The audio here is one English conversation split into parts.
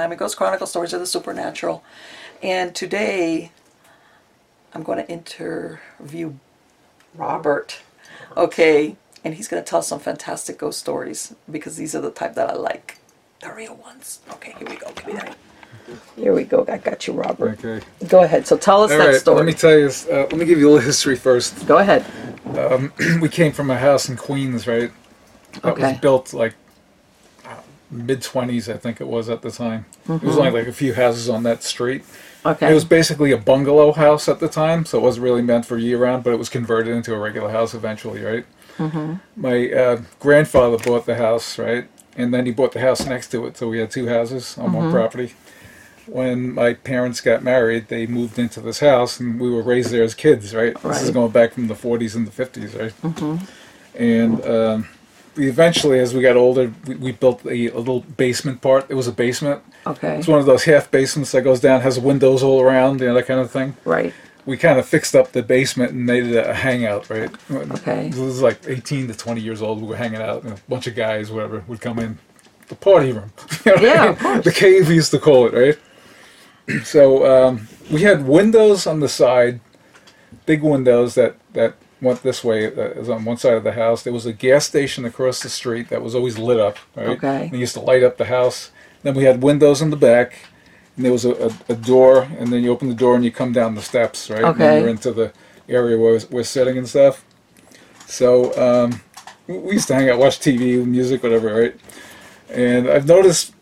Miami Ghost Chronicle Stories of the Supernatural. And today I'm going to interview Robert. Okay, and he's going to tell some fantastic ghost stories because these are the type that I like. The real ones. Okay, here we go. Give me that. Here we go. I got you, Robert. Okay. Go ahead. So tell us All that right. story. Let me tell you. Uh, let me give you a little history first. go ahead. we came from a house in Queens, right? That Okay. was built like mid twenties, I think it was at the time. It Mm-hmm. was only like a few houses on that street. Okay. It was basically a bungalow house at the time, so it wasn't really meant for year round, but it was converted into a regular house eventually, right? Mm-hmm. My uh, grandfather bought the house, right? And then he bought the house next to it, so we had two houses on Mm-hmm. one property. When my parents got married, they moved into this house, and we were raised there as kids, right? This is Right. Mm-hmm. going back from the 40s and the 50s, right? And um, we eventually, as we got older, we, we built a, a little basement part. It was a basement. okay. It's one of those half basements that goes down, has windows all around, you know, that kind of thing. Right. We kind of fixed up the basement and made it a hangout, right? Okay. This was like 18 to 20 years old. We were hanging out, and a bunch of guys, whatever, would come in. The party room. You know what I Yeah, mean? of course. The cave, we used to call it, right? So um, we had windows on the side, big windows that, that went this way, that was on one side of the house. There was a gas station across the street that was always lit up, right? Okay. And they used to light up the house. Then we had windows in the back, and there was a, a, a door, and then you open the door and you come down the steps, right? And Okay. you're into the area where we're sitting and stuff. So um, we we used to hang out, watch TV, music, whatever, right? And I've noticed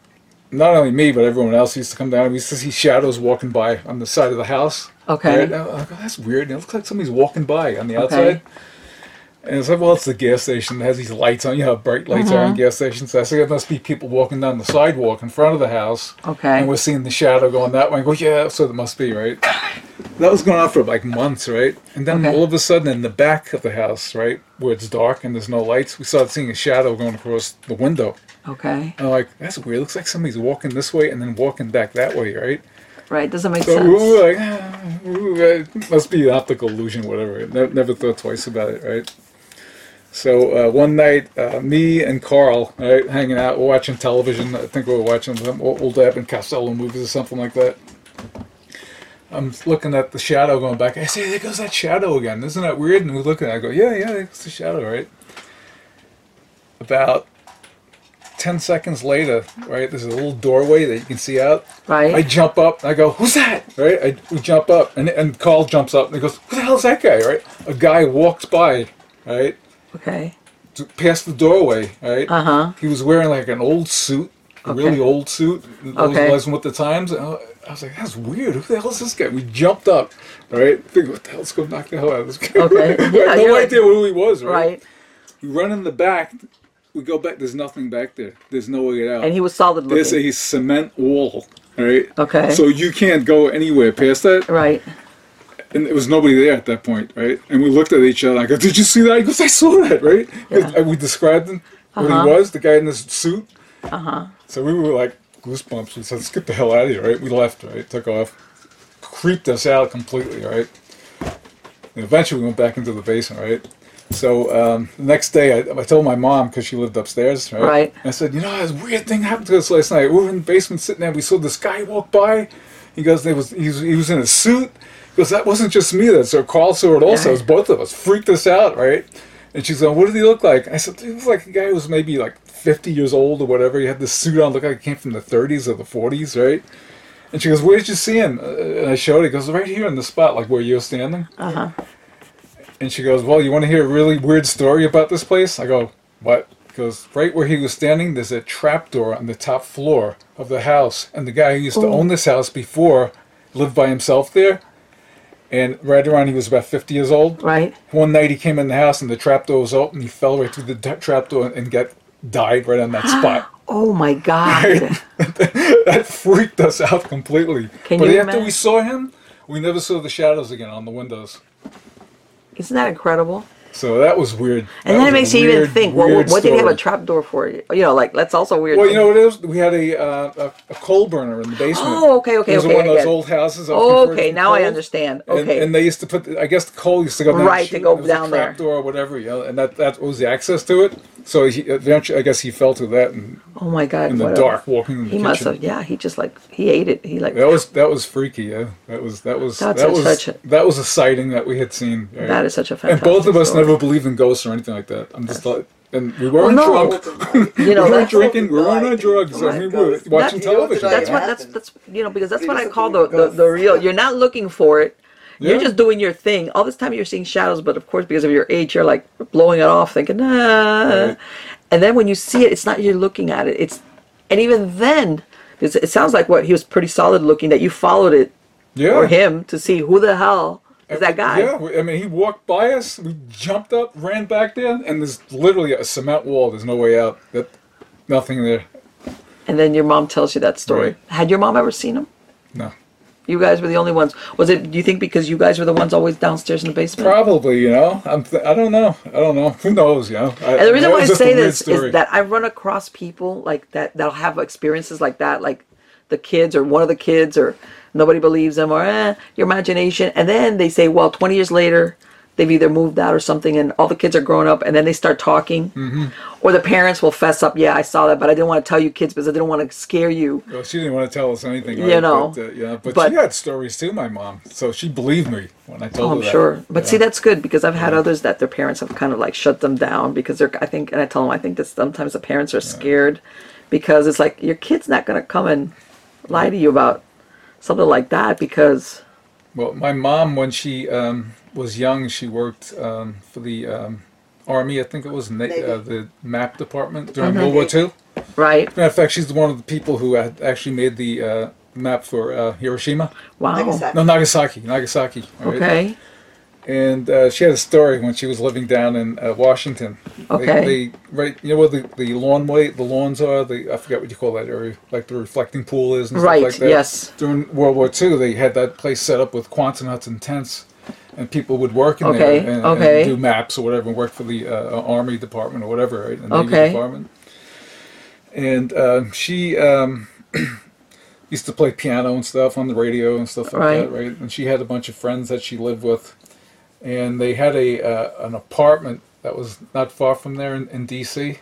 not only me, but everyone else used to come down. We used to see shadows walking by on the side of the house. Okay. Right? Oh, that's weird. It looks like somebody's walking by on the outside. Okay. And it's like, well, it's the gas station that has these lights on. You know how bright lights are on uh-huh. gas stations. So I said, it must be people walking down the sidewalk in front of the house. Okay. And we're seeing the shadow going that way. I go, yeah, so it must be, right? That was going on for like months, right? And then Okay. all of a sudden, in the back of the house, right, where it's dark and there's no lights, we started seeing a shadow going across the window. Okay. I'm like, that's weird. Looks like somebody's walking this way and then walking back that way, right? Right. Doesn't make So sense. we were like, ah, ooh, it must be an optical illusion, whatever. Ne- never thought twice about it, right? So uh, one night, uh, me and Carl, right, hanging out, we're watching television. I think we were watching some old old Abbott and Costello movies or something like that. I'm looking at the shadow going back. I say, there goes that shadow again. Isn't that weird? And we look at it. I go, yeah, yeah, it's the shadow, right? About 10 seconds later, right, there's a little doorway that you can see out. Right. I jump up I go, "Who's that?" Right? I we jump up and and Carl jumps up and he goes, "Who the hell is that guy?" Right? A guy walks by, right, okay. to, past the doorway, right. Uh huh. He was wearing like an old suit, a Okay. really old suit. Okay. wasn't with the times. I was like, "That's weird. Who the hell is this guy?" We jumped up, right? Think, what the hell's going to knock the hell out of this guy? Okay. Yeah, no you're like- idea who he was, right? Right. We run in the back. We go back. There's nothing back there. There's no way out. And he was solid There's looking. a cement wall, right? Okay. So you can't go anywhere past that. Right. And there was nobody there at that point, right? And we looked at each other. I go, "Did you see that?" He goes, "I saw that." Right? Yeah. We described him what Uh-huh. he was, the guy in this suit. Uh huh. So we were like goosebumps. We said, "Let's get the hell out of here!" Right? We left. Right? Took off. Creeped us out completely. Right? And eventually we went back into the basement. Right? So um, the next day, I, I told my mom because she lived upstairs. Right? Right. I said, "You know, this weird thing happened to us last night. We were in the basement sitting there. We saw this guy walk by. He goes, there was he was, he was in a suit." He goes, that wasn't just me. That so Carl saw it also. It was both of us. Freaked us out, right? And she's going, what did he look like? I said, he was like a guy who was maybe like 50 years old or whatever. He had this suit on, looked like he came from the 30s or the 40s, right? And she goes, where did you see him? Uh, and I showed her. He goes, right here in the spot, like where you're standing. Uh huh. And she goes, well, you want to hear a really weird story about this place? I go, what? Because right where he was standing, there's a trapdoor on the top floor of the house. And the guy who used to oh. own this house before lived by himself there. And right around, he was about 50 years old. Right. One night he came in the house and the trapdoor was open. He fell right through the t- trapdoor and got died right on that spot. Oh my God. that freaked us out completely. Can but after we saw him, we never saw the shadows again on the windows. Isn't that incredible? So that was weird. And That then it makes you even think, well, what did he have a story. trap door for? You know, like that's also weird. Well, you know what it is? We had a uh, a, a coal burner in the basement. Oh, okay, okay, It was okay, one of those old houses. Oh, okay, now I understand. Okay. And, they used to put, the, I guess the coal used to go down. Right, to go It was a down there. trap door or whatever, you know, and that that was the access to it. So he eventually, I guess he fell to that and oh my god! in the what a- dark, walking in the He kitchen. must have. Yeah, he just like he ate it. He like That was that was freaky. Yeah, that was that was That's that a- was such a- that was a sighting that we had seen. that is such a and both of us story. Never believed in ghosts or anything like that. I'm just like, and we weren't no. drunk. You know we weren't drinking. We weren't on Right. drugs. I mean, we were watching That- television. that's Yeah. what that's that's you know because that's what I call the, the the the real. You're not looking for it. You're Yeah. just doing your thing. All this time you're seeing shadows, but of course because of your age, you're like blowing it off, thinking nah. Right. And then when you see it, it's not you're looking at it. It's and even then, it sounds like what he was pretty solid looking that you followed it yeah. or him to see who the hell is that guy. Yeah, I mean, he walked by us. We jumped up, ran back there, and there's literally a cement wall. There's no way out. That nothing there. And then your mom tells you that story. Right. Had your mom ever seen him? No. You guys were the only ones. Was it? Do you think because you guys were the ones always downstairs in the basement? Probably, you know. I'm. Th- I don't know. I don't know. Who knows? You know. I, And the reason why I was just a say this story. is that I run across people like that that'll have experiences like that, like the kids or one of the kids or nobody believes them or eh, your imagination. And then they say, well, 20 years later, they've either moved out or something and all the kids are grown up and then they start talking. Mm-hmm. Or the parents will fess up, yeah, I saw that, but I didn't want to tell you kids because I didn't want to scare you. Well, she didn't want to tell us anything. You right? know, But, uh, yeah, but, but- she had stories too. My mom, so she believed me when I told Oh, her I'm that. sure. But Yeah. see, that's good because I've had others that their parents have kind of like shut them down because they're, I think, and I tell them, I think that sometimes the parents are scared because it's like your kid's not going to come and lie to you about something like that because, Well, my mom, when she um, was young, she worked um, for the um, army. I think it was na- uh, the map department during Mm-hmm. World War II. right? Matter of fact, she's one of the people who had actually made the uh, map for uh, Hiroshima. Wow. Nagasaki. No, Nagasaki. Nagasaki. right? Okay. And uh, she had a story when she was living down in uh, Washington. Okay. They, they right, you know where the, the lawn way the lawns are. The I forget what you call that area, like the reflecting pool is. And Right, Stuff like that. yes. During World War II, they had that place set up with Quonset huts and tents, and people would work in Okay, there and, okay. and do maps or whatever, and work for the uh, Army Department or whatever, right? The Navy Okay. Department. And um, she um, used to play piano and stuff on the radio and stuff like Right. that, right? And she had a bunch of friends that she lived with, and they had a uh, an apartment that was not far from there in, in D.C.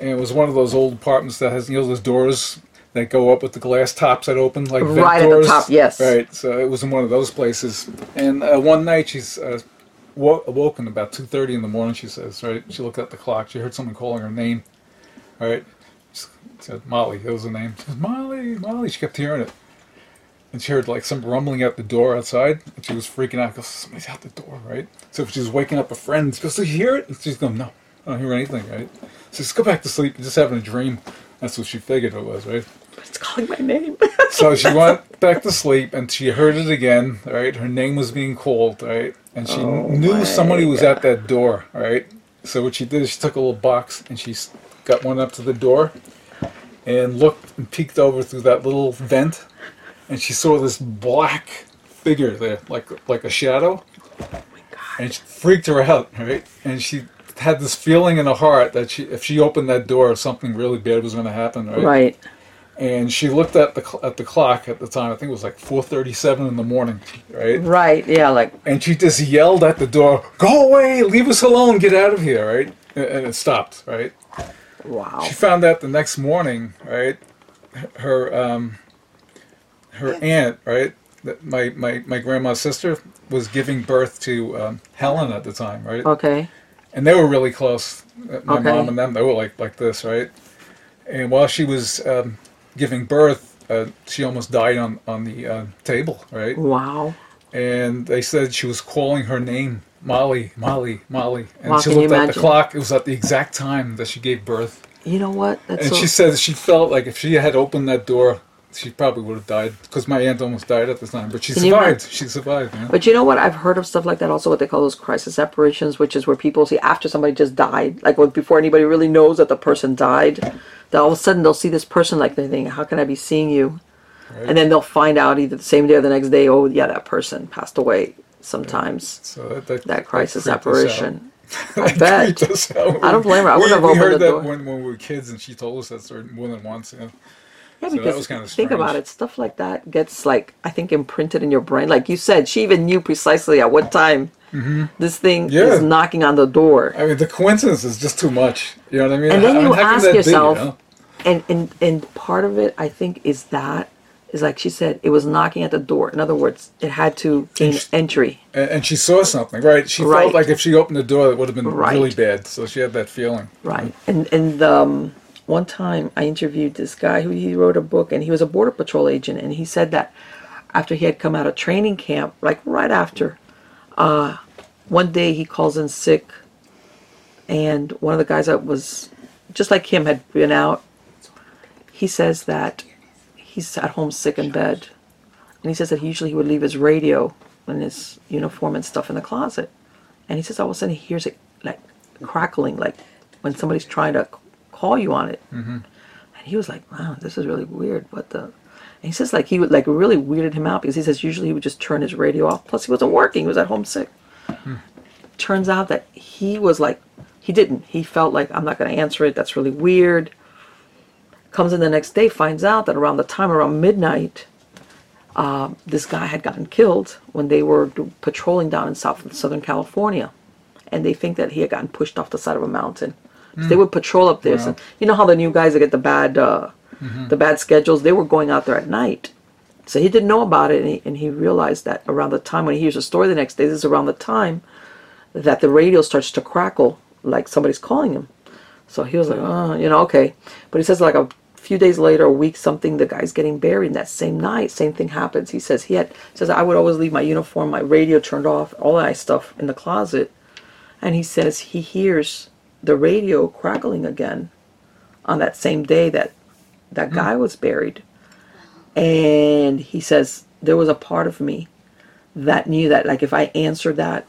And it was one of those old apartments that has you know those doors that go up with the glass tops that open like vent Right at the doors. top, yes. Right. So it was in one of those places. And uh, one night she's uh, wo- awoken about two thirty in the morning. She says, right. She looked at the clock. She heard someone calling her name. Right. She said Molly. That was the name. She says Molly, Molly. She kept hearing it. And she heard like some rumbling at the door outside, and she was freaking out. Goes, somebody's out the door, right? So she was waking up a friend. She goes, "Do you hear it?" And she's going, "No, I don't hear anything." Right? She says, "Go back to sleep. You're just having a dream." That's what she figured it was, right? It's calling my name. So she went back to sleep, and she heard it again. Right? Her name was being called, right? And she Oh knew somebody was at that door, right? So what she did is she took a little box and she got one up to the door, and looked and peeked over through that little vent, and she saw this black figure there, like like a shadow. And it freaked her out, right? And she had this feeling in her heart that she, if she opened that door, something really bad was going to happen, right? right. And she looked at the cl- at the clock at the time. I think it was like 4:37 in the morning, right? Right. Yeah. Like, And she just yelled at the door, "Go away! Leave us alone! Get out of here!" Right? And, and it stopped, right? wow. She found out the next morning, right? Her um, her Yeah. aunt, right? My, my my grandma's sister was giving birth to um, Helen at the time, right? Okay. and they were really close. uh, My Okay. mom and them, they were like like this, right? And while she was um, giving birth, uh, she almost died on on the uh, table, right? Wow. And they said she was calling her name, Molly, Molly, Molly. And Wow, she looked at the clock; it was at the exact time that she gave birth. You know what? That's And so, she said she felt like if she had opened that door, she probably would have died because my aunt almost died at the time, but she Can survived. She survived. Yeah. But you know what? I've heard of stuff like that also, what they call those crisis apparitions, which is where people see after somebody just died, like before anybody really knows that the person died, that all of a sudden they'll see this person like they think, how can I be seeing you? Right. And then they'll find out either the same day or the next day, oh, yeah, that person passed away sometimes. So that, that, That crisis out. apparition. I bet. creeped us out. I don't blame her. I we, wouldn't have we opened heard the that door. when, when we were kids, and she told us that more than once. Yeah. Yeah, So because was kinda think about it, stuff like that gets like I think imprinted in your brain. Like you said, she even knew precisely at what time this thing Mm-hmm. Yeah. is knocking on the door. I mean, the coincidence is just too much. You know what I mean? And then I you how can ask be, yourself, you know? and, and and part of it I think is that is like she said, it was knocking at the door. In other words, it had to gain Int- entry. and, and she saw something, right? She Right. felt like if she opened the door, it would have been Right. really bad. So she had that feeling. Right. And and um, one time I interviewed this guy who he wrote a book and he was a border patrol agent and he said that after he had come out of training camp, like right after, uh, one day he calls in sick and one of the guys that was just like him had been out. He says that he's at home sick in bed. And he says that usually he would leave his radio and his uniform and stuff in the closet. And he says all of a sudden he hears it like crackling, like when somebody's trying to call you on it. Mm-hmm. And he was like, wow, this is really weird. What the? And he says like he would like really weirded him out because he says usually he would just turn his radio off. Plus he wasn't working; he was at home sick. Turns out that he was like, he didn't. He felt like I'm not going to answer it. That's really weird. Comes in the next day, finds out that around the time around midnight, uh, this guy had gotten killed when they were patrolling down in South Southern California, and they think that he had gotten pushed off the side of a mountain. So they hmm. would patrol up there. So, you know how the new guys that get the bad uh, mm-hmm. the bad schedules, they were going out there at night. So he didn't know about it, and he, and he realized that around the time when he hears a story the next day, this is around the time that the radio starts to crackle like somebody's calling him. So he was like, oh, you know, okay. But he says like a few days later, a week, something, the guy's getting buried. And that same night, same thing happens. He says he had says I would always leave my uniform, my radio turned off, all that stuff in the closet. And he says he hears the radio crackling again on that same day that that guy was buried. And he says there was a part of me that knew that like if I answered that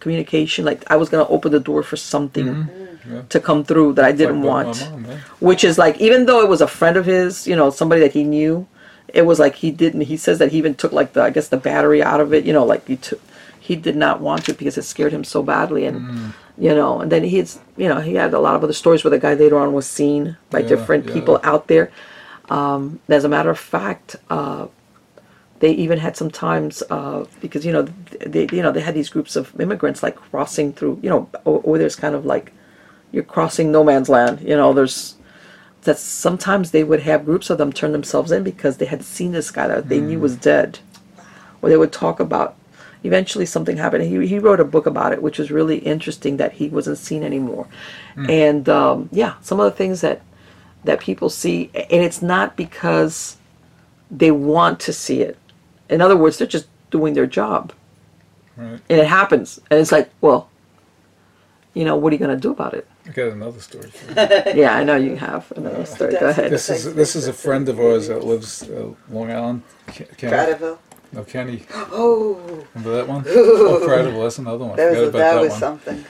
communication, like I was gonna open the door for something mm. Yeah. to come through that I didn't Like want. mom, yeah. Which is like even though it was a friend of his, you know, somebody that he knew, it was like he didn't he says that he even took like the I guess the battery out of it, you know, like he took he did not want to because it scared him so badly and Mm. You know, and then he had you know, he had a lot of other stories where the guy later on was seen by Yeah, different yeah. people out there. Um, as a matter of fact, uh, they even had some times uh, because you know they you know they had these groups of immigrants like crossing through you know or, or there's kind of like you're crossing no man's land you know there's that sometimes they would have groups of them turn themselves in because they had seen this guy that they knew was dead or they would talk about eventually something happened. He, he wrote a book about it which was really interesting that he wasn't seen anymore. And um, yeah some of the things that that people see and it's not because they want to see it. In other words they're just doing their job. Right. and it happens. And it's like well you know what are you going to do about it? I got another story. Yeah i know you have another story. Go ahead. This is this is a friend of ours that lives uh, Long Island. Ke- Kenny. Prattville. No, Kenny. Oh, Remember that one? Oh, Prattville. That's another one. that was about that that was one. something.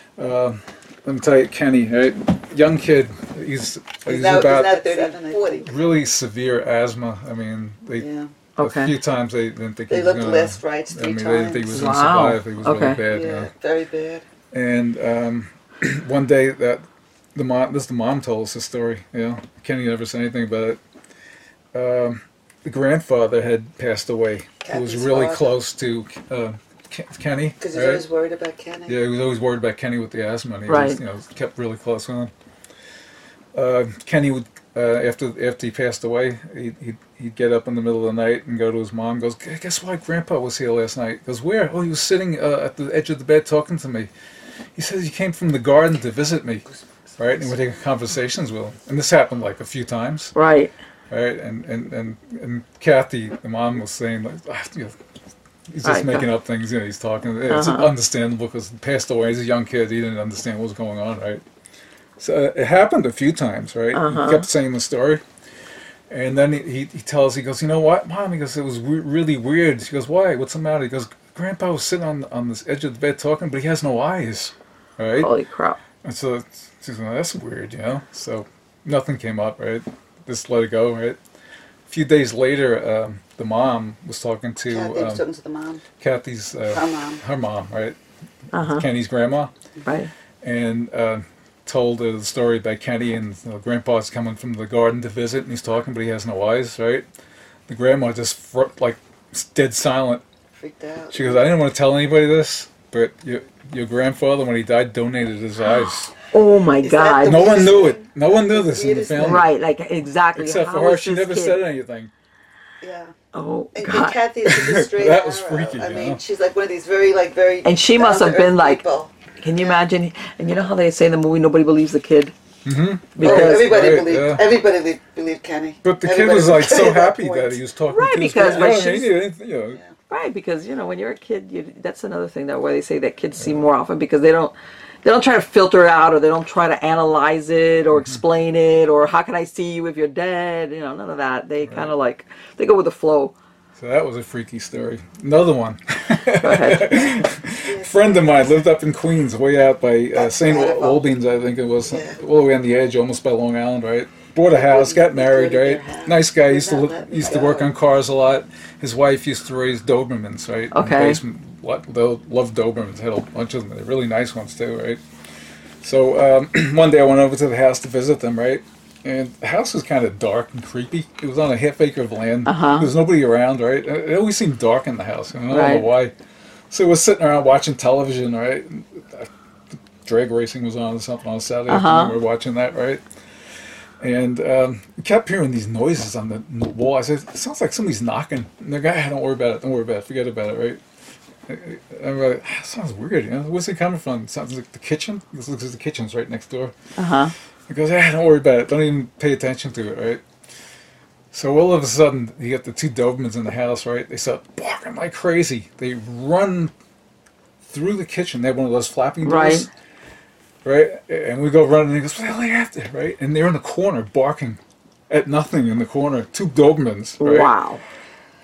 Let me tell you, Kenny, right? Young kid. He's he's, He's now, about he's now 37, 40. really severe asthma. I mean, they Yeah. Okay. a few times they didn't think They he was looked gonna. left, right, I three mean, they didn't think he was times. gonna survive. He was Okay. really bad. Yeah, you know. very bad. And um, one day that the mom, this the mom told us the story. You know, Kenny never said anything about it. Um, the grandfather had passed away. he was Kathy's really father. close to uh, Ke- Kenny. Because he's right? always worried about Kenny. Yeah, he was always worried about Kenny with the asthma. And he Right. just, you know, kept really close on. him. Uh, Kenny would, uh, after after he passed away, he'd, he'd, he'd get up in the middle of the night and go to his mom. Goes, guess why Grandpa was here last night? Goes, where? Oh, he was sitting uh, at the edge of the bed talking to me. He says he came from the garden to visit me, right? And we're taking conversations with him. And this happened like a few times, right right? And and and, and Kathy, the mom, was saying like, ah, you know, he's just Right. making up things. You know, he's talking. It's Uh-huh. understandable because he passed away. He's a young kid. He didn't understand what was going on, right? So uh, it happened a few times, right? Uh-huh. He kept saying the story. And then he, he, he tells, he goes, you know what, Mom? He goes, it was we- really weird. She goes, why? What's the matter? He goes, Grandpa was sitting on on this edge of the bed talking, but he has no eyes, right? holy crap And so she's like, that's weird, you know? So nothing came up, right? Just let it go, right? a few days later, um, the mom was talking to Kathy was um, talking to the mom. Kathy's uh, Her mom. her mom, right? Uh-huh. Kenny's grandma, Right. and uh, told uh, the story about Kenny and you know, Grandpa's coming from the garden to visit, and he's talking, but he has no eyes, right? The grandma just fro- like dead silent. Freaked out. She goes, "I didn't want to tell anybody this, but your your grandfather, when he died, donated his eyes. Oh my Is that God. the No one knew it. No one knew this in the Weirdest family, Right, like exactly. except for How her. is She this never kid- said anything. Yeah. Oh And, and God. Kathy is just a straight That was arrow. freaky, I you mean, she's like one of these very, like, very. And she must have down-to-earth been like- people. Can you imagine? And you know how they say in the movie nobody believes the kid Mm-hmm. Oh, because everybody Right, believed. yeah. Everybody believed, believed Kenny. But the kid Everybody was like believed so Kenny at happy point. that he was talking Right, to his because- grandma. but I mean, she's- he didn't- you know, Yeah. right because you know when you're a kid, you, that's another thing that where they say that kids see more often because they don't they don't try to filter it out or they don't try to analyze it or explain it or how can I see you if you're dead? You know, none of that. They kind of like they go with the flow. So that was a freaky story. Another one. Go friend of mine lived up in Queens, way out by uh, St. wonderful. Albans, I think it was, Yeah. all the way on the edge, almost by Long Island, right? Bought a house, got married, Go to their right? Nice guy. Used to look, used to work on cars a lot. His wife used to raise Dobermans, right? in the Okay. Basement. What they love Dobermans. Had a bunch of them. They're really nice ones too, right? So um, one day I went over to the house to visit them, right? And the house was kind of dark and creepy. It was on a half acre of land. Uh-huh. There was nobody around, right? It always seemed dark in the house. I don't Right. know why. So we're sitting around watching television, right? Drag racing was on or something on Saturday Uh-huh. afternoon. We were watching that, right? And um, kept hearing these noises on the, on the wall. I said, "It sounds like somebody's knocking." And the guy, "Don't worry about it. Don't worry about it. Forget about it." Right? I'm like, "Ah, sounds weird. You know, where's it coming from? It sounds like the kitchen. This looks like the kitchen's right next door. Uh huh. He goes, yeah, don't worry about it. Don't even pay attention to it." Right? So all of a sudden, you get the two Dobermans in the house. Right? They start barking like crazy. They run through the kitchen. They have one of those flapping doors. Right. Right? And we go running. And he goes, "What the hell are you after?" Right? And they're in the corner barking at nothing in the corner. Two Dobermans. Right? Wow.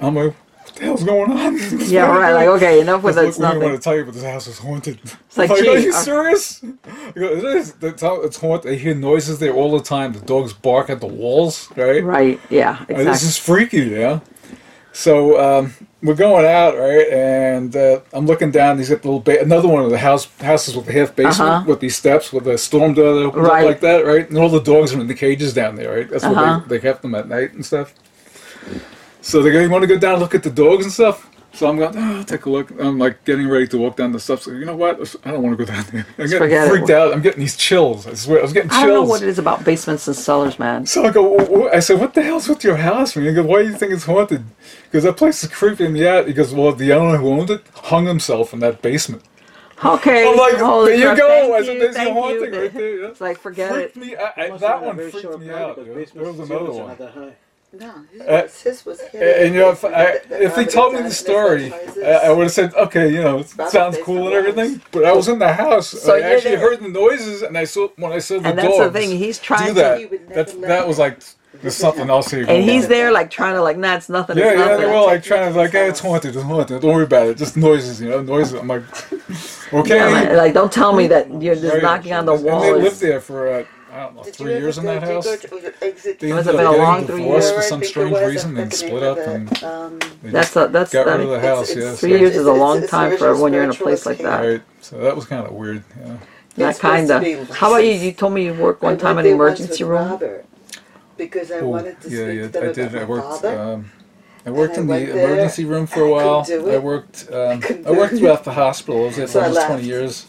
I'm like, what the hell's going on? Yeah. Right. Like okay, enough with Look, it's we didn't want to tell you, but this house is haunted. It's like, like, are you uh, serious? I go, it is. It's, how- it's haunted. They hear noises there all the time. The dogs bark at the walls, right? Right. Yeah. Uh, This is freaky, yeah. So um, we're going out, right? And uh, I'm looking down. These little ba- another one of the house houses with the half basement Uh-huh. with these steps with the storm door that opens Right. up like that, right? And all the dogs are in the cages down there, right? That's Uh-huh. where they, they kept them at night and stuff. So they go, you want to go down and look at the dogs and stuff? So I'm going, oh, I'll take a look. I'm like getting ready to walk down the steps. You know what? I don't want to go down there. I'm getting forget it. freaked out. I'm getting these chills. I swear, I was getting chills. I chills. don't know what it is about basements and cellars, man. So I go, "Wh- wh-" I said, what the hell's with your house, man? He goes, why do you think it's haunted? Because that place is creeping me out. He goes, well, the owner who owned it hung himself in that basement. Okay. I'm like, holy there you crap, go. Thank I said, you, there's your haunting you. right there. yeah. It's like forget freaked it. me out. I- that have been a one freaked me out. because There was another ceilings one. That. No, his, Uh, was- his was hidden. And, and, you know, if, I, That- that if they told me the story, I, I would have said, okay, you know, it sounds cool and everything. But I was in the house. So I actually there. heard the noises, and I saw when I saw the door. And dogs. that's the thing. He's trying do to- that. He would never That's let that was like there's something else here. And he's on. there like trying to like, nah, it's nothing. Yeah, it's yeah, nothing. they were like trying to like, his hey, it's haunted, it's haunted. Don't worry about it. Just noises, you know, noises. I'm like, okay. Yeah, like don't tell me that you're just knocking on the And wall. they lived there for uh, I don't know, Did three you years in that house. was it? They Must ended have up been a long getting three divorced years. for some strange reason forget and split up and. Um, they That's a, that's got rid of the house. it's Yes, three yeah. years is a It's- long it's time for original when you're in a place like that. Right. So that was kind of weird. Yeah. Yeah, It's supposed kinda. be How about you? You told me you worked one time in the emergency room. Robert because I Oh, wanted to yeah, speak yeah, to them I about did. my I worked. father. Um, I worked I in went the there, emergency room for and a I while. couldn't do I it. worked. Um, couldn't I do worked it. throughout the hospital. I was there for So I almost left. twenty years.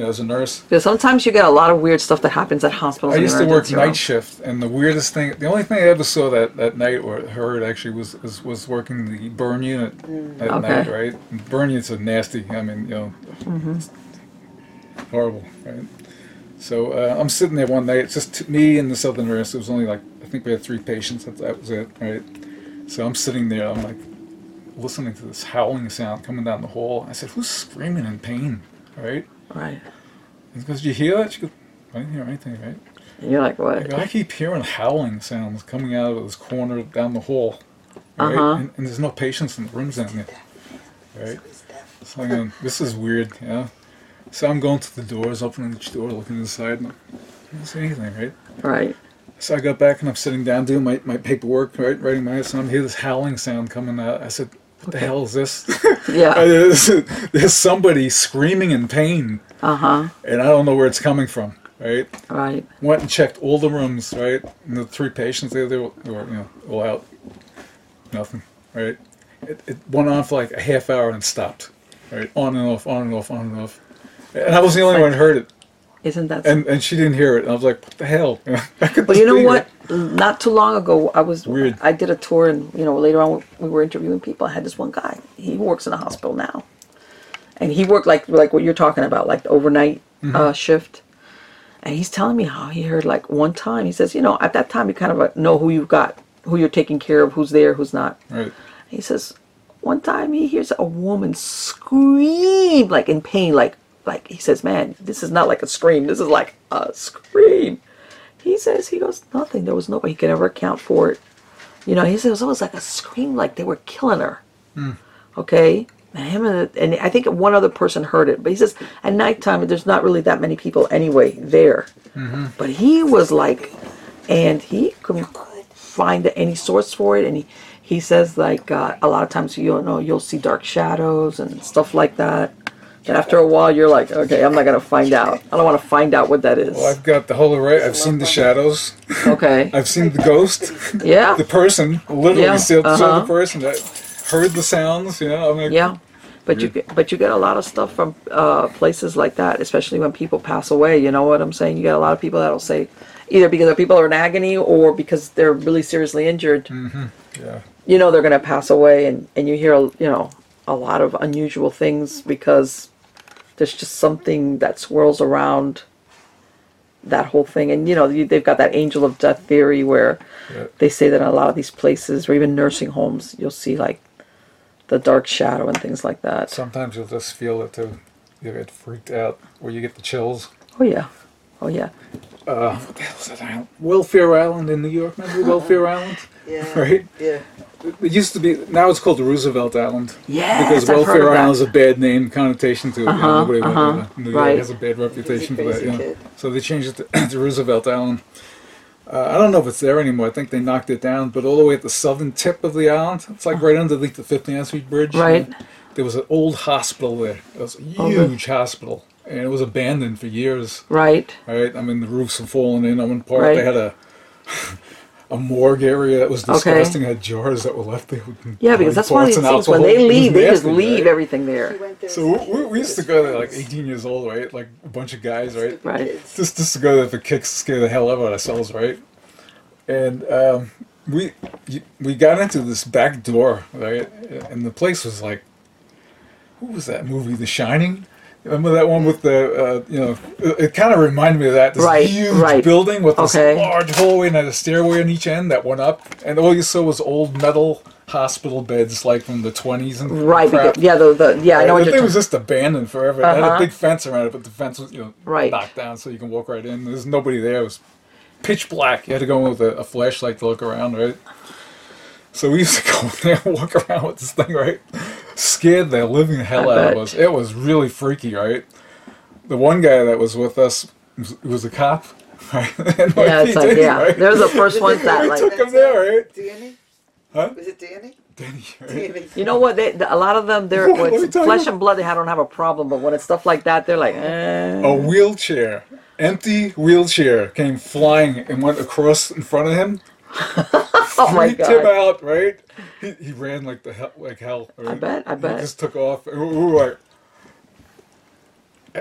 You know, as a nurse. Yeah, sometimes you get a lot of weird stuff that happens at hospitals. I used to work night rooms. shift, and the weirdest thing, the only thing I ever saw that, that night or heard actually was was, was working the burn unit Mm. at Okay. night, right? And burn units are nasty. I mean, you know, it's horrible, right? So uh, I'm sitting there one night. It's just me and this other nurse. It was only like I think we had three patients. That, that was it, right? So I'm sitting there. I'm like listening to this howling sound coming down the hall. I said, "Who's screaming in pain?" Right? Right. He goes, "Did you hear that?" She goes, "I didn't hear anything." Right? And you're like, I, what? go, I keep hearing howling sounds coming out of this corner down the hall. Right? Uh-huh. And, and there's no patients in the rooms down there. Right? So I'm going, this is weird, you know? So I'm going to the doors, opening each door, looking inside, and I don't see anything, right? Right. So I got back and I'm sitting down doing my, my paperwork, right, writing my assignment. I hear this howling sound coming out. I said, "What the hell is this?" Yeah. there's, there's somebody screaming in pain, Uh huh. and I don't know where it's coming from. Right. Right. Went and checked all the rooms. Right. And the three patients there, they were, they were you know all out. Nothing. Right. It, it went on for like a half hour and stopped. Right. On and off. On and off. On and off. And I was the only one who heard it. Isn't that? And and she didn't hear it. And I was like, "What the hell?" I could But you know what? there. Not too long ago, I was Weird. I did a tour, and you know, later on we were interviewing people. I had this one guy. He works in a hospital now, and he worked like like what you're talking about, like the overnight Mm-hmm. uh, shift. And he's telling me how he heard like one time. He says, you know, at that time you kind of uh, know who you've got, who you're taking care of, who's there, who's not. Right. He says, one time he hears a woman scream like in pain, like like he says, man, this is not like a scream. This is like a scream. He says he goes nothing. There was no way he could ever account for it. You know, he says it was almost like a scream, like they were killing her. Okay. And him and, and I think one other person heard it, but he says at nighttime there's not really that many people anyway there. But he was like, and he couldn't find any source for it, and he he says like uh, a lot of times you'll know you'll see dark shadows and stuff like that. And after a while, you're like, okay, I'm not gonna find out. I don't want to find out what that is. Well, I've got the whole array. I've seen the shadows. Okay. I've seen the ghost, Yeah. the person, literally Yeah, saw, saw uh-huh. the person. I heard the sounds. You know, I'm like, Yeah, but you get, but you get a lot of stuff from uh, places like that, especially when people pass away. You know what I'm saying? You get a lot of people that'll say either because the people are in agony or because they're really seriously injured. Mm-hmm. yeah. You know they're going to pass away, and and you hear you know a lot of unusual things because there's just something that swirls around that whole thing. And you know you, they've got that angel of death theory where Yeah. they say that in a lot of these places or even nursing homes you'll see like the dark shadow and things like that. Sometimes you'll just feel it too. You get freaked out, or you get the chills. Oh yeah, oh yeah. Uh, what the hell's that island? Welfare Island in New York. Remember Welfare Island? Yeah. Right. Yeah. It used to be. Now it's called Roosevelt Island. Yes, because I've Welfare. Island is a bad name connotation to it. you know, Uh-huh, uh-huh, New York right. has a bad reputation for that. You know? So they changed it to, to Roosevelt Island. Uh, I don't know if it's there anymore. I think they knocked it down, but all the way at the southern tip of the island, it's like right underneath the 50th Street Bridge. Right. There was an old hospital there. It was a huge hospital, and it was abandoned for years. Right. Right. I mean, the roofs were fallen in. On one part, Right. they had a a morgue area that was Okay. disgusting. Had jars that were left there. With Yeah, because that's one of these and things. When they leave, they just leave right? everything there. there So we, we used to go there like 18 years old, right? Like a bunch of guys, right? Right. Just just to go there for kicks, scare the hell out of ourselves, right? And um, we we got into this back door, right? And the place was like, what was that movie, The Shining? Remember that one with the, uh, you know, it, it kind of reminded me of that. This Right, huge right. building with this Okay. large hallway and a stairway on each end that went up. And all you saw was old metal hospital beds like from the 20s and Right. crap. Because, yeah. The, the yeah. I know the thing was just abandoned forever. Uh It had a Uh-huh. big fence around it, but the fence was, you know, Right. knocked down so you can walk right in. There's nobody there. It was pitch black. You had to go in with a, a flashlight to look around, right? So we used to go in there and walk around with this thing, right? Scared the living hell I out bet. of us. It was really freaky, right? The one guy that was with us was, was a cop, right? And Yeah, it's like NYPD, yeah. right? They're the first ones that We like. took him there, right? Danny? Huh? Was it Danny? Danny, right? You know what? They, a lot of them, they're What? when it's flesh and blood. They don't have a problem, but when it's stuff like that, they're like, eh. a wheelchair, empty wheelchair, came flying and went across in front of him. oh my freaked him out, right? He, he ran like the hell, like hell. Right? bet, I bet. He just took off. And we were like,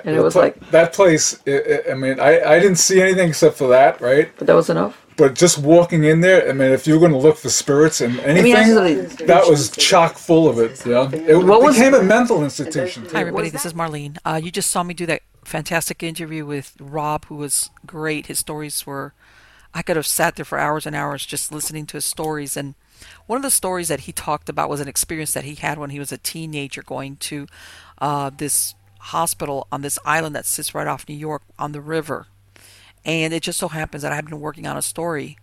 And it was that like- that place. i i I mean, I, I didn't see anything except for that, right? But that was enough. But just walking in there, I mean, if you were going to look for spirits and anything, ask you something. that was chock full of it. Yeah. It What was- became a mental institution. Hi, everybody. This is Marlene. Uh, you just saw me do that fantastic interview with Rob, who was great. His stories were, I could have sat there for hours and hours just listening to his stories. And one of the stories that he talked about was an experience that he had when he was a teenager going to uh, this hospital on this island that sits right off New York on the river. And it just so happens that I've been working on a story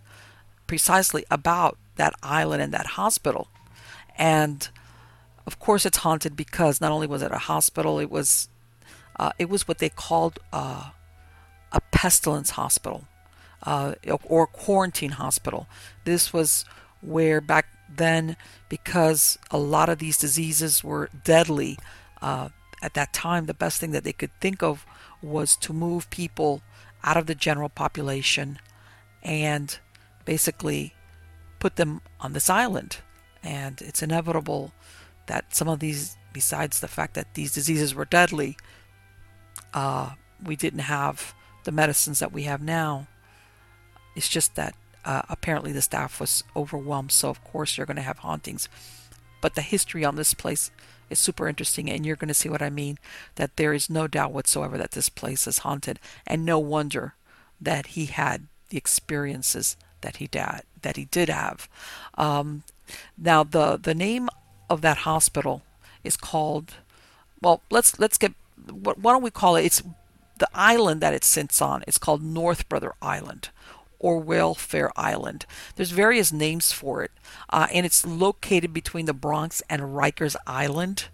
precisely about that island and that hospital. And of course, it's haunted because not only was it a hospital, it was uh, it was what they called uh, a pestilence hospital. uh, or quarantine hospital. This was where back then, because a lot of these diseases were deadly, uh, at that time, the best thing that they could think of was to move people out of the general population and basically put them on this island. And it's inevitable that some of these, besides the fact that these diseases were deadly, uh, we didn't have the medicines that we have now. It's just that uh, apparently the staff was overwhelmed, so of course you're going to have hauntings. But the history on this place is super interesting, and you're going to see what I mean. That there is no doubt whatsoever that this place is haunted, and no wonder that he had the experiences that he did that he did have. Um, now the the name of that hospital is called. Well, let's let's get. Why don't we call it? It's the island that it sits on. It's called North Brother Island or Welfare Island. There's various names for it, uh, and it's located between the Bronx and Rikers Island.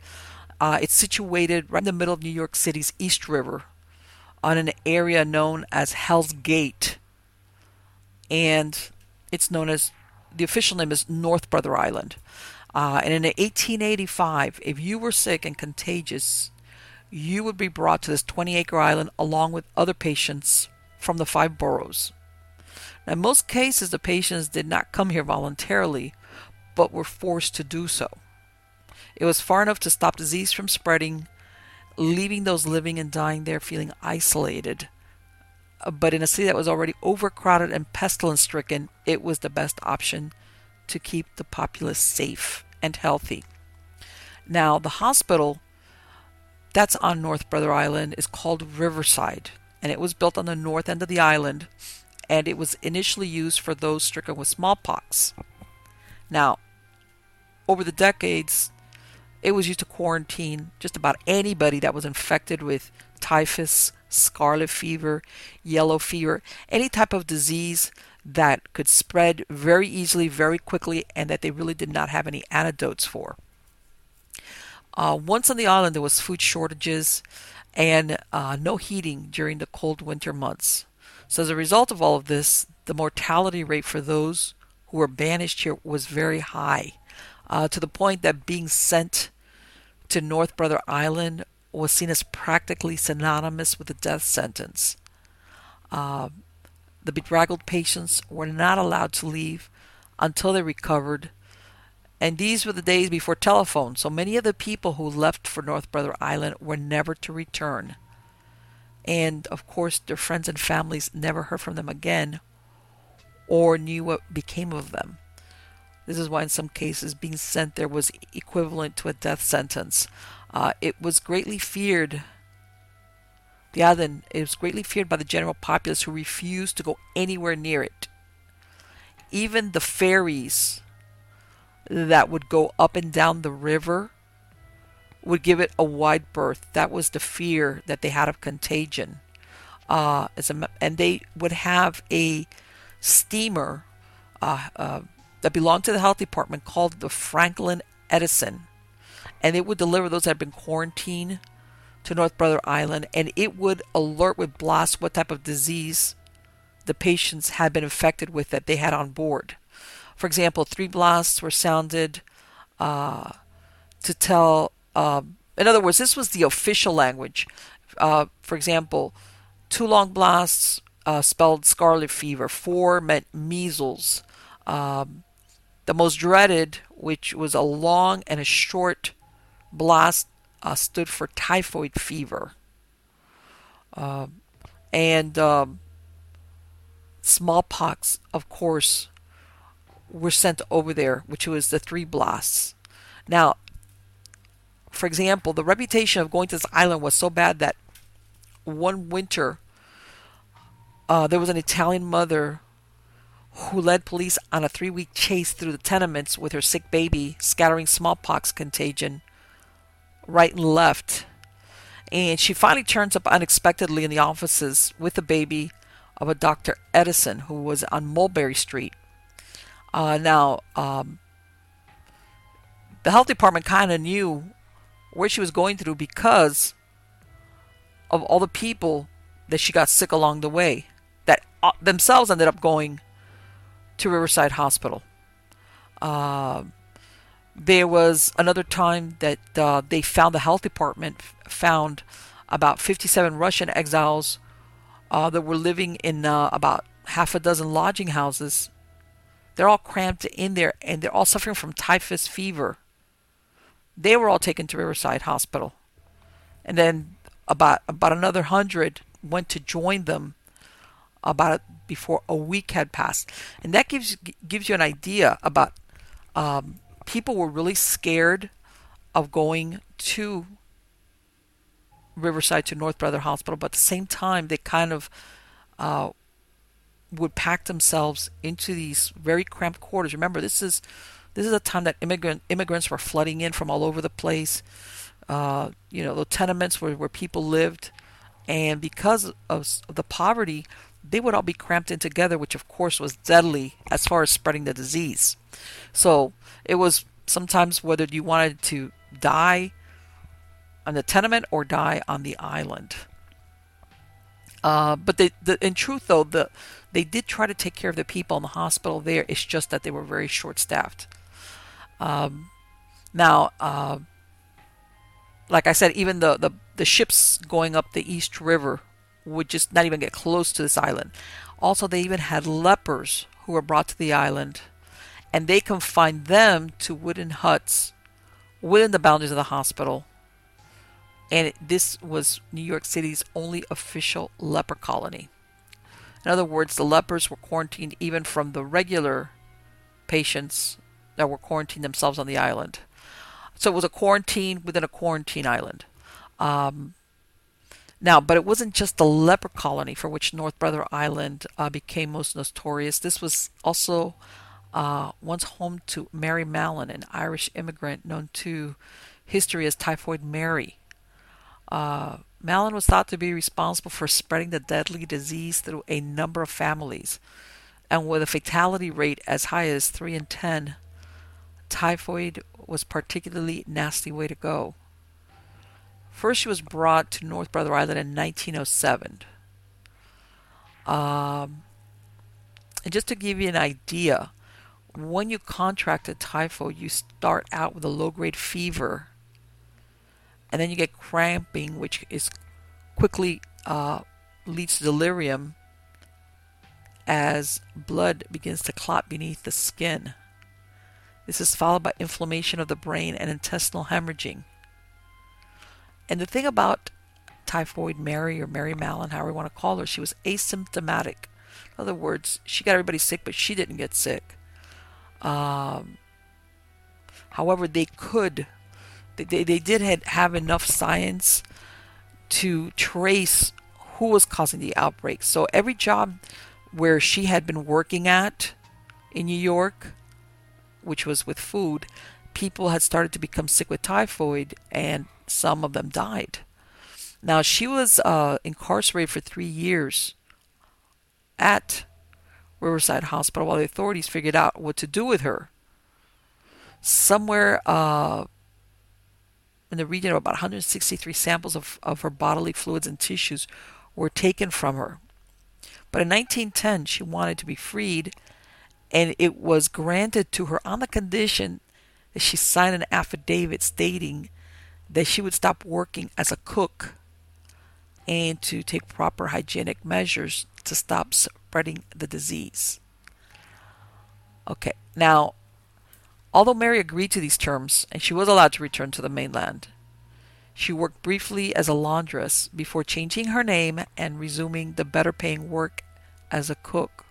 Uh, it's situated right in the middle of New York City's East River on an area known as Hell's Gate, and it's known as the official name is North Brother Island. Uh, and in 1885, if you were sick and contagious, you would be brought to this 20 acre island along with other patients from the five boroughs. Now, in most cases, the patients did not come here voluntarily, but were forced to do so. It was far enough to stop disease from spreading, leaving those living and dying there feeling isolated. Uh, but in a city that was already overcrowded and pestilence stricken, it was the best option to keep the populace safe and healthy. Now, the hospital that's on North Brother Island is called Riverside, and it was built on the north end of the island and it was initially used for those stricken with smallpox. Now, over the decades, it was used to quarantine just about anybody that was infected with typhus, scarlet fever, yellow fever, any type of disease that could spread very easily, very quickly, and that they really did not have any antidotes for. Uh, once on the island, there was food shortages and uh, no heating during the cold winter months. So, as a result of all of this, the mortality rate for those who were banished here was very high, uh, to the point that being sent to North Brother Island was seen as practically synonymous with a death sentence. Uh, the bedraggled patients were not allowed to leave until they recovered, and these were the days before telephone, so many of the people who left for North Brother Island were never to return. And of course, their friends and families never heard from them again or knew what became of them. This is why, in some cases, being sent there was equivalent to a death sentence. Uh, it was greatly feared. The island it was greatly feared by the general populace who refused to go anywhere near it. Even the ferries that would go up and down the river would give it a wide berth. That was the fear that they had of contagion. Uh, as a, and they would have a steamer uh, uh, that belonged to the health department called the Franklin Edison, and it would deliver those that had been quarantined to North Brother Island, and it would alert with blasts what type of disease the patients had been infected with that they had on board. For example, three blasts were sounded uh, to tell um, in other words, this was the official language. Uh, for example, two long blasts uh, spelled scarlet fever, four meant measles. Um, the most dreaded, which was a long and a short blast, uh, stood for typhoid fever. Um, and um, smallpox, of course, were sent over there, which was the three blasts. Now, for example, the reputation of going to this island was so bad that one winter uh, there was an Italian mother who led police on a three week chase through the tenements with her sick baby, scattering smallpox contagion right and left. And she finally turns up unexpectedly in the offices with the baby of a Dr. Edison who was on Mulberry Street. Uh, now, um, the health department kind of knew where she was going through because of all the people that she got sick along the way that uh, themselves ended up going to Riverside Hospital. Uh, there was another time that uh, they found the health department found about 57 Russian exiles uh, that were living in uh, about half a dozen lodging houses. They're all cramped in there and they're all suffering from typhus fever. They were all taken to Riverside Hospital. And then about about another hundred went to join them about before a week had passed, and that gives gives you an idea about um, people were really scared of going to Riverside to North Brother Hospital, but at the same time they kind of uh, would pack themselves into these very cramped quarters. Remember, this is this is a time that immigrant immigrants were flooding in from all over the place. Uh, you know, the tenements where, where people lived, and because of the poverty, they would all be cramped in together, which of course was deadly as far as spreading the disease. So it was sometimes whether you wanted to die on the tenement or die on the island. Uh, but they, the, in truth, though, the they did try to take care of the people in the hospital there. It's just that they were very short-staffed. Um, now, uh, like I said, even the, the the ships going up the East River would just not even get close to this island. Also, they even had lepers who were brought to the island, and they confined them to wooden huts within the boundaries of the hospital. And this was New York City's only official leper colony. In other words, the lepers were quarantined even from the regular patients that were quarantined themselves on the island. So it was a quarantine within a quarantine island. Um, now, but it wasn't just the leper colony for which North Brother Island uh, became most notorious. This was also uh, once home to Mary Mallon, an Irish immigrant known to history as Typhoid Mary. Uh, Mallon was thought to be responsible for spreading the deadly disease through a number of families, and with a fatality rate as high as 3 in 10, typhoid was particularly nasty way to go. First, she was brought to North Brother Island in 1907. Um, and just to give you an idea, when you contract a typhoid, you start out with a low grade fever, and then you get cramping, which is quickly uh, leads to delirium as blood begins to clot beneath the skin. This is followed by inflammation of the brain and intestinal hemorrhaging. And the thing about typhoid Mary or Mary Mallon, however you want to call her, she was asymptomatic. In other words, she got everybody sick, but she didn't get sick. Um, however, they could, they, they did have enough science to trace who was causing the outbreak. So every job where she had been working at in New York, which was with food, people had started to become sick with typhoid and some of them died. Now, she was uh, incarcerated for three years at Riverside Hospital while the authorities figured out what to do with her. Somewhere uh, in the region of about 163 samples of, of her bodily fluids and tissues were taken from her. But in 1910, she wanted to be freed, and it was granted to her on the condition that she signed an affidavit stating that she would stop working as a cook and to take proper hygienic measures to stop spreading the disease. Okay, now, although Mary agreed to these terms and she was allowed to return to the mainland, she worked briefly as a laundress before changing her name and resuming the better paying work as a cook,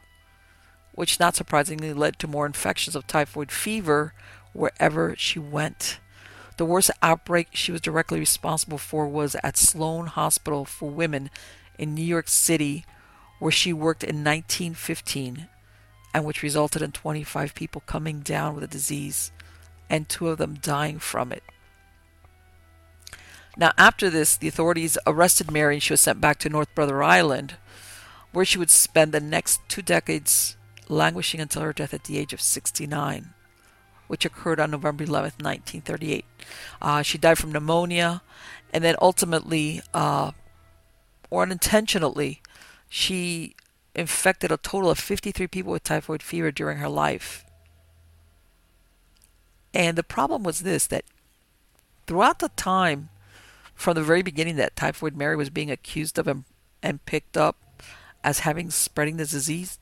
which not surprisingly led to more infections of typhoid fever wherever she went. The worst outbreak she was directly responsible for was at Sloane Hospital for Women in New York City, where she worked in 1915, and which resulted in 25 people coming down with the disease and two of them dying from it. Now, after this, the authorities arrested Mary and she was sent back to North Brother Island, where she would spend the next two decades languishing until her death at the age of 69 which occurred on November 11th, 1938. Uh, she died from pneumonia, and then ultimately, uh, or unintentionally, she infected a total of 53 people with typhoid fever during her life. And the problem was this that throughout the time from the very beginning that Typhoid Mary was being accused of and, and picked up as having spreading the disease,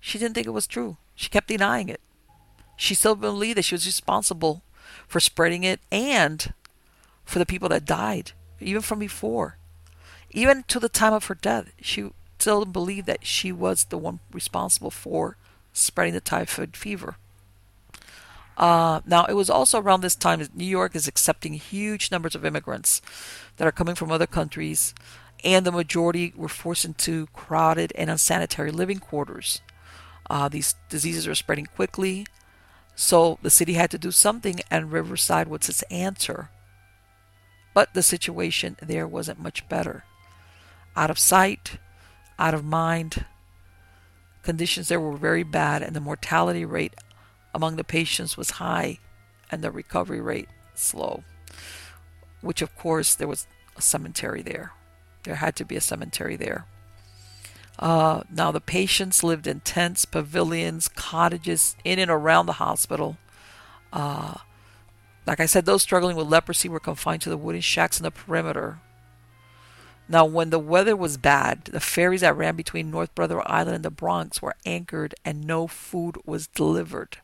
she didn't think it was true. She kept denying it. She still believed that she was responsible for spreading it and for the people that died, even from before. Even to the time of her death, she still believed that she was the one responsible for spreading the typhoid fever. Uh, now, it was also around this time that New York is accepting huge numbers of immigrants that are coming from other countries, and the majority were forced into crowded and unsanitary living quarters. Uh, these diseases are spreading quickly, so the city had to do something, and Riverside was its answer. But the situation there wasn't much better. Out of sight, out of mind, conditions there were very bad, and the mortality rate among the patients was high and the recovery rate slow. Which, of course, there was a cemetery there. There had to be a cemetery there. Uh, now, the patients lived in tents, pavilions, cottages in and around the hospital. Uh, like I said, those struggling with leprosy were confined to the wooden shacks in the perimeter. Now, when the weather was bad, the ferries that ran between North Brother Island and the Bronx were anchored and no food was delivered.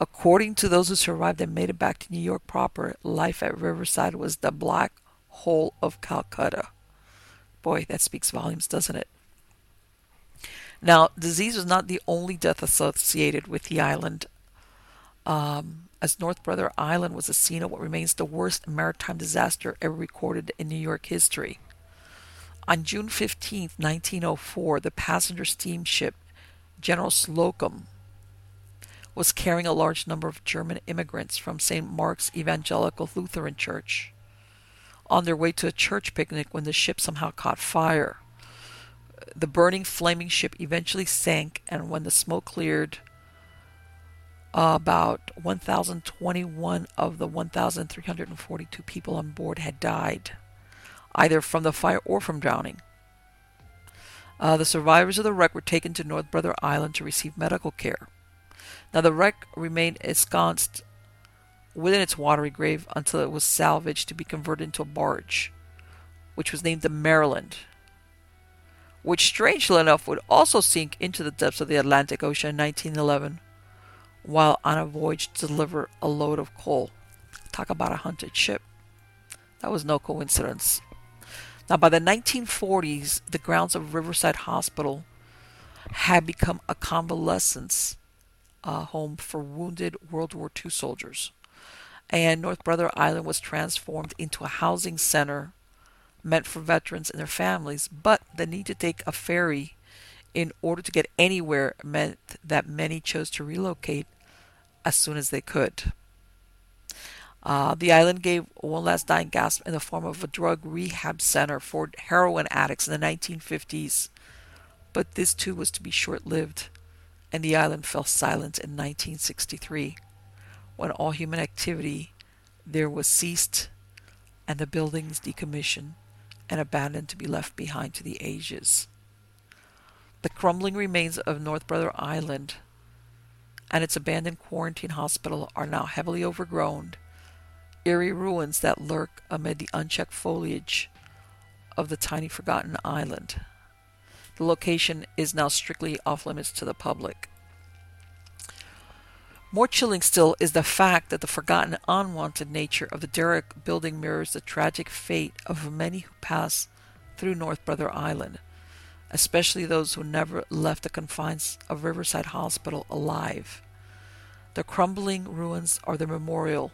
According to those who survived and made it back to New York proper, life at Riverside was the black hole of Calcutta. Boy, that speaks volumes, doesn't it? Now, disease was not the only death associated with the island, um, as North Brother Island was the scene of what remains the worst maritime disaster ever recorded in New York history. On June 15, 1904, the passenger steamship General Slocum was carrying a large number of German immigrants from St. Mark's Evangelical Lutheran Church on their way to a church picnic when the ship somehow caught fire. The burning, flaming ship eventually sank, and when the smoke cleared, about 1,021 of the 1,342 people on board had died, either from the fire or from drowning. Uh, the survivors of the wreck were taken to North Brother Island to receive medical care. Now, the wreck remained ensconced within its watery grave until it was salvaged to be converted into a barge, which was named the Maryland, which strangely enough would also sink into the depths of the Atlantic Ocean in 1911 while on a voyage to deliver a load of coal. Talk about a hunted ship. That was no coincidence. Now, by the 1940s, the grounds of Riverside Hospital had become a convalescence uh, home for wounded World War II soldiers. And North Brother Island was transformed into a housing center meant for veterans and their families, but the need to take a ferry in order to get anywhere meant that many chose to relocate as soon as they could. Uh, the island gave one last dying gasp in the form of a drug rehab center for heroin addicts in the 1950s, but this too was to be short lived and the island fell silent in 1963 when all human activity there was ceased and the buildings decommissioned and abandoned to be left behind to the ages. The crumbling remains of North Brother Island and its abandoned quarantine hospital are now heavily overgrown, eerie ruins that lurk amid the unchecked foliage of the tiny forgotten island. The location is now strictly off limits to the public. More chilling still is the fact that the forgotten, unwanted nature of the derrick building mirrors the tragic fate of many who pass through North Brother Island, especially those who never left the confines of Riverside Hospital alive. The crumbling ruins are the memorial,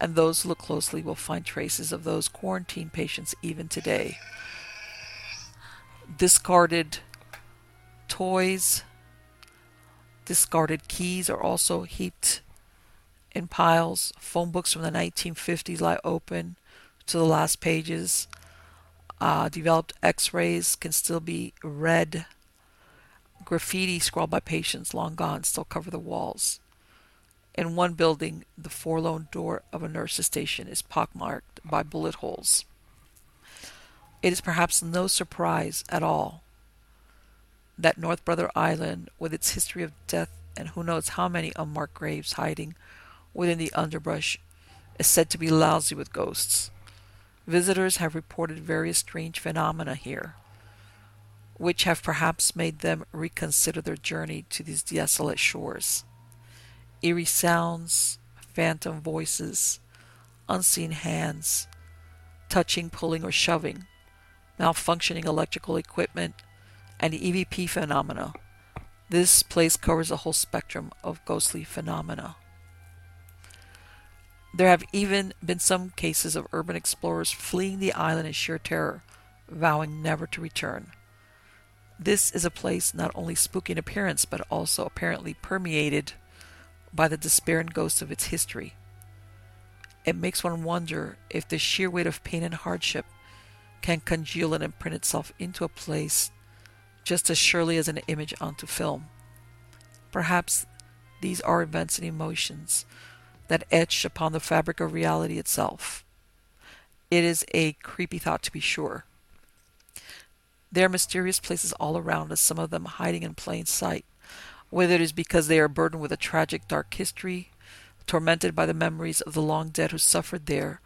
and those who look closely will find traces of those quarantine patients even today discarded toys, discarded keys are also heaped in piles. Phone books from the 1950s lie open to the last pages. Uh, developed x rays can still be read. Graffiti scrawled by patients long gone still cover the walls. In one building, the forlorn door of a nurse's station is pockmarked by bullet holes. It is perhaps no surprise at all that North Brother Island, with its history of death and who knows how many unmarked graves hiding within the underbrush, is said to be lousy with ghosts. Visitors have reported various strange phenomena here, which have perhaps made them reconsider their journey to these desolate shores. Eerie sounds, phantom voices, unseen hands, touching, pulling, or shoving, malfunctioning electrical equipment, and EVP phenomena. This place covers the whole spectrum of ghostly phenomena. There have even been some cases of urban explorers fleeing the island in sheer terror, vowing never to return. This is a place not only spooky in appearance, but also apparently permeated by the despair and ghosts of its history. It makes one wonder if the sheer weight of pain and hardship can congeal and imprint itself into a place just as surely as an image onto film. Perhaps these are events and emotions that etch upon the fabric of reality itself. It is a creepy thought, to be sure. There are mysterious places all around us, some of them hiding in plain sight, whether it is because they are burdened with a tragic, dark history, tormented by the memories of the long dead who suffered there,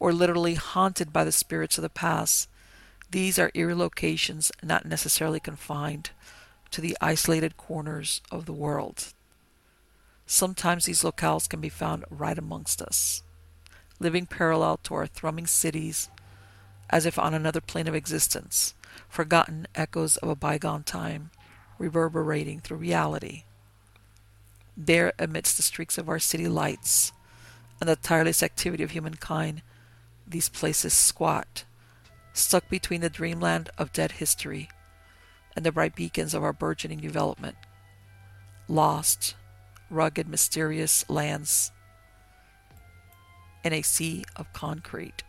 or literally haunted by the spirits of the past. These are eerie locations not necessarily confined to the isolated corners of the world. Sometimes these locales can be found right amongst us, living parallel to our thrumming cities, as if on another plane of existence, forgotten echoes of a bygone time reverberating through reality. There, amidst the streaks of our city lights and the tireless activity of humankind, these places squat, stuck between the dreamland of dead history and the bright beacons of our burgeoning development. Lost, rugged, mysterious lands in a sea of concrete.